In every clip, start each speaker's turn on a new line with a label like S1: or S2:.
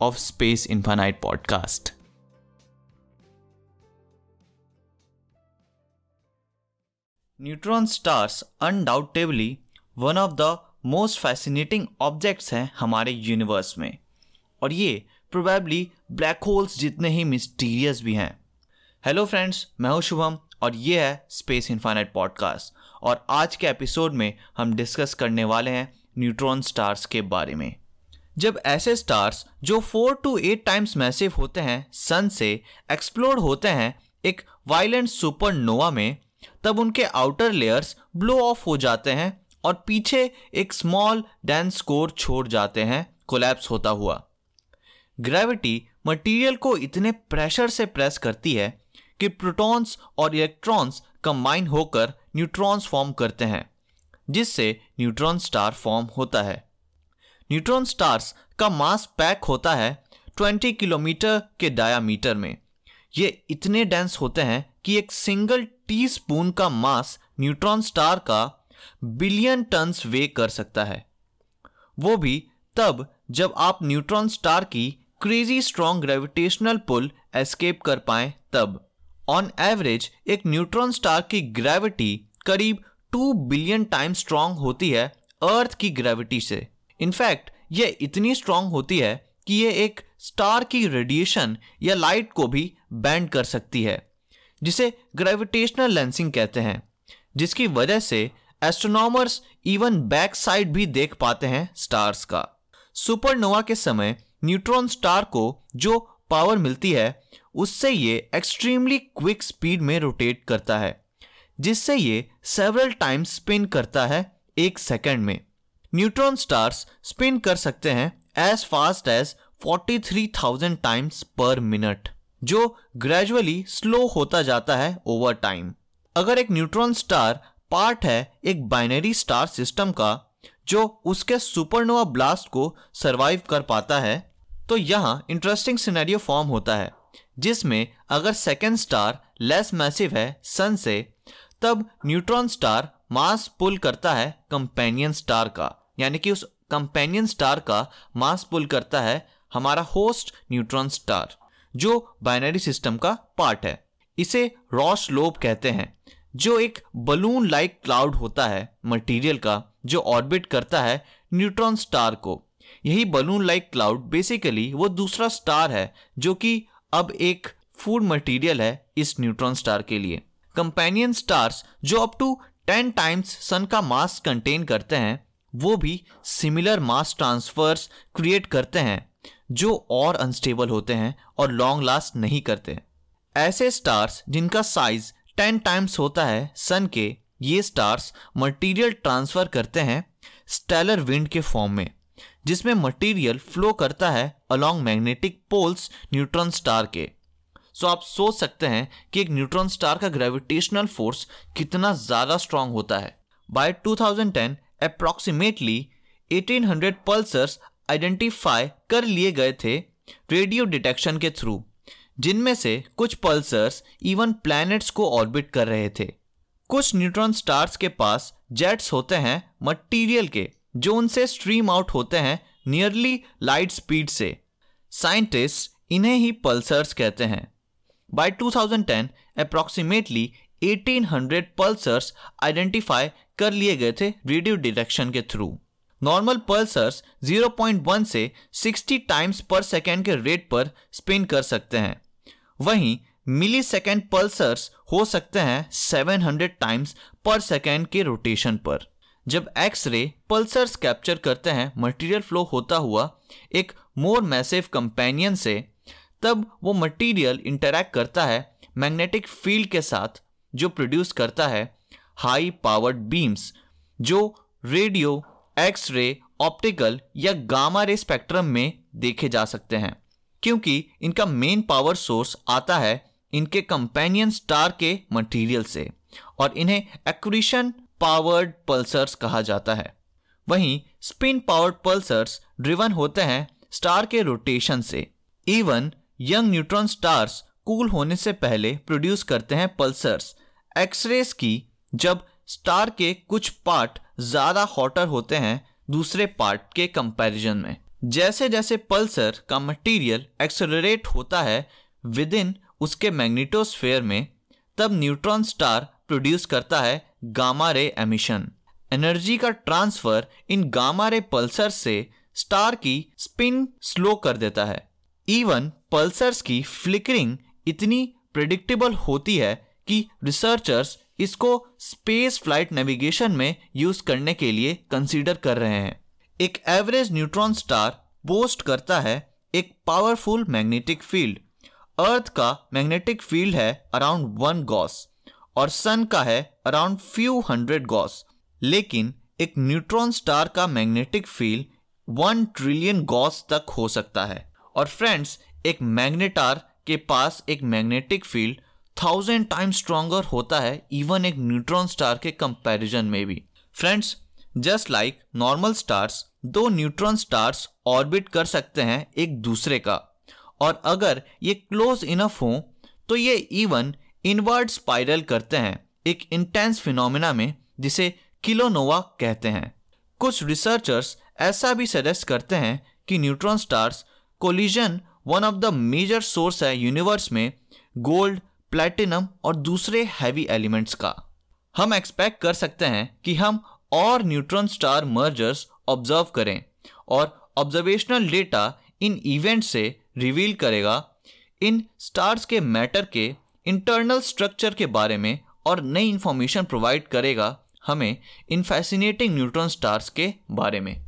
S1: of space infinite podcast neutron stars undoubtedly one of the most fascinating objects हैं हमारे universe में। और ये प्रोबेबली ब्लैक होल्स जितने ही मिस्टीरियस भी हैं। हेलो फ्रेंड्स मैं हूँ शुभम और ये है स्पेस इन्फाइनाइट पॉडकास्ट और आज के एपिसोड में हम डिस्कस करने वाले हैं न्यूट्रॉन स्टार्स के बारे में। जब ऐसे स्टार्स जो four to eight times massive होते हैं सन से एक्सप्लोर होते हैं, एक वायलेंट सुपरनोवा में, तब उनके आउटर लेयर्स ब्लो ऑफ़ हो जाते हैं और पीछे एक स्मॉल डेंस कोर छोड़ जाते हैं कोलैप्स होता हुआ। ग्रेविटी मटेरियल को इतने प्रेशर से प्रेस करती है कि प्रोटॉन्स और इलेक्ट्रॉन्स कंबाइन होकर न्यूट्रॉन्स फॉर्म करते हैं, जिससे न्यूट्रॉन स्टार फॉर्म होता है। न्यूट्रॉन स्टार्स का मास पैक होता है 20 किलोमीटर के डायामीटर में। ये इतने डेंस होते हैं कि एक सिंगल टी स्पून का मास न्यूट्रॉन स्टार का बिलियन टन्स वे कर सकता है। वो भी तब जब आप न्यूट्रॉन स्टार की crazy strong gravitational pull escape कर पाए, तब। ऑन एवरेज एक न्यूट्रॉन स्टार की ग्रेविटी करीब टू बिलियन टाइम स्ट्रॉन्ग होती है अर्थ की ग्रेविटी से। इनफैक्ट ये इतनी स्ट्रांग होती है कि ये एक स्टार की रेडिएशन या लाइट को भी बैंड कर सकती है, जिसे ग्रेविटेशनल लेंसिंग कहते हैं, जिसकी वजह से एस्ट्रोनॉमर्स इवन बैक साइड भी देख पाते हैं स्टार्स का। सुपरनोवा के समय न्यूट्रॉन स्टार को जो पावर मिलती है, उससे ये एक्सट्रीमली क्विक स्पीड में रोटेट करता है, जिससे ये सेवरल टाइम्स स्पिन करता है एक सेकंड में। न्यूट्रॉन स्टार्स स्पिन कर सकते हैं as fast as 43,000 times per minute जो ग्रेजुअली स्लो होता जाता है ओवर टाइम अगर एक न्यूट्रॉन स्टार पार्ट है एक बाइनरी स्टार सिस्टम का जो उसके सुपरनोवा ब्लास्ट को सरवाइव कर पाता है तो यहाँ इंटरेस्टिंग सिनेरियो फॉर्म होता है जिसमें अगर सेकेंड स्टार लेस मैसिव है सन से तब न्यूट्रॉन स्टार मास पुल करता है कंपेनियन स्टार का। यानी कि उस कंपेनियन स्टार का मास पुल करता है हमारा होस्ट न्यूट्रॉन स्टार, जो बाइनरी सिस्टम का पार्ट है। इसे रॉश लोब कहते हैं, जो एक बलून लाइक क्लाउड होता है, मटेरियल का, जो ऑर्बिट करता है न्यूट्रॉन स्टार को। यही बलून लाइक क्लाउड बेसिकली वो दूसरा स्टार है, जो कि अब एक फ़ूड मटेरियल है इस न्यूट्रॉन स्टार के लिए। कंपेनियन स्टार्स जो up to ten times sun का मास कंटेन करते हैं, वो भी सिमिलर मास ट्रांसफर्स क्रिएट करते हैं, जो और अनस्टेबल होते हैं और लॉन्ग लास्ट नहीं करते। ऐसे स्टार्स जिनका साइज़ टेन टाइम्स होता है सन के, ये स्टार्स मटेरियल ट्रांसफ़र करते हैं स्टेलर विंड के फॉर्म में, जिसमें मटेरियल फ्लो करता है along magnetic poles neutron star के। सो आप सोच सकते हैं कि एक न्यूट्रॉन स्टार का ग्रेविटेशनल फोर्स कितना ज़्यादा स्ट्रांग होता है। बाय 2010 अप्रॉक्सीमेटली 1800 पल्सर्स आइडेंटिफाई कर लिए गए थे रेडियो डिटेक्शन के थ्रू जिनमें से कुछ पल्सर्स इवन प्लैनेट्स को ऑर्बिट कर रहे थे। कुछ न्यूट्रॉन स्टार्स के पास जेट्स होते हैं मटेरियल के, जो उनसे स्ट्रीम आउट होते हैं नियरली लाइट स्पीड से। साइंटिस्ट इन्हें ही पल्सर्स कहते हैं। बाय 2010 अप्रॉक्सीमेटली 1800 पल्सर्स आइडेंटिफाई कर लिए गए थे रेडियो डिटेक्शन के थ्रू नॉर्मल पल्सर्स 0.1 से 60 टाइम्स पर सेकेंड के रेट पर स्पिन कर सकते हैं. वहीं मिली सेकेंड पल्सर्स हो सकते हैं 700 टाइम्स पर सेकेंड के रोटेशन पर. जब एक्सरे पल्सर्स कैप्चर करते हैं मटेरियल फ्लो होता हुआ एक मोर मैसिव कंपेनियन से तब वो मटेरियल इंटरैक्ट करता है मैग्नेटिक फ़ील्ड के साथ, जो प्रोड्यूस करता है हाई पावर्ड बीम्स जो रेडियो एक्सरे ऑप्टिकल या गामा रे स्पेक्ट्रम में देखे जा सकते हैं। क्योंकि इनका मेन पावर सोर्स आता है इनके कंपेनियन स्टार के मटेरियल से, और इन्हें एक्विशन पावर्ड पल्सर्स कहा जाता है। वहीं स्पिन पावर्ड पल्सर्स ड्रिवन होते हैं स्टार के रोटेशन से। Even young neutron stars cool होने से पहले प्रोड्यूस करते हैं पल्सर्स। एक्सरेस की जब स्टार के कुछ पार्ट ज़्यादा हॉटर होते हैं, दूसरे पार्ट के कंपैरिजन में। जैसे जैसे पल्सर का मटेरियल एक्सेलरेट होता है विद इन उसके मैग्नेटोस्फेयर में, तब न्यूट्रॉन स्टार प्रोड्यूस करता है गामा रे एमिशन। एनर्जी का transfer in gamma ray pulsar से स्टार की स्पिन स्लो कर देता है। इवन पल्सर्स की फ्लिकरिंग इतनी प्रिडिक्टेबल होती है कि रिसर्चर्स इसको स्पेस फ़्लाइट नेविगेशन में यूज़ करने के लिए कंसीडर कर रहे हैं। एक एवरेज न्यूट्रॉन स्टार बोस्ट करता है एक पावरफुल मैग्नेटिक फ़ील्ड अर्थ का मैग्नेटिक फ़ील्ड है अराउंड वन गॉस और सन का है अराउंड फ्यू हंड्रेड गॉस लेकिन एक न्यूट्रॉन स्टार का magnetic field one trillion gauss तक हो सकता है। और फ्रेंड्स एक मैग्नेटार के पास एक magnetic field thousand time stronger होता है इवन एक न्यूट्रॉन स्टार के कंपैरिजन में भी। Friends just like normal stars दो न्यूट्रॉन स्टार्स ऑर्बिट कर सकते हैं एक दूसरे का। और अगर ये क्लोज इनफ हो तो ये इवन इनवर्ड स्पाइरल करते हैं, एक इंटेंस फिनोमिना में, जिसे किलोनोवा कहते हैं। कुछ रिसर्चर्स ऐसा भी सजेस्ट करते हैं कि neutron stars collision one of the major source है यूनिवर्स में गोल्ड प्लेटिनम और दूसरे हैवी एलिमेंट्स का। हम एक्सपेक्ट कर सकते हैं कि हम और न्यूट्रॉन स्टार मर्जर्स ऑब्ज़र्व करें और ऑब्जर्वेशनल डेटा इन इवेंट से रिवील करेगा, इन स्टार्स के मैटर के इंटरनल स्ट्रक्चर के बारे में और नई इन्फॉर्मेशन प्रोवाइड करेगा हमें इन फैसिनेटिंग न्यूट्रॉन स्टार्स के बारे में।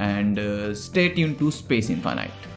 S2: and stay tune to space infinite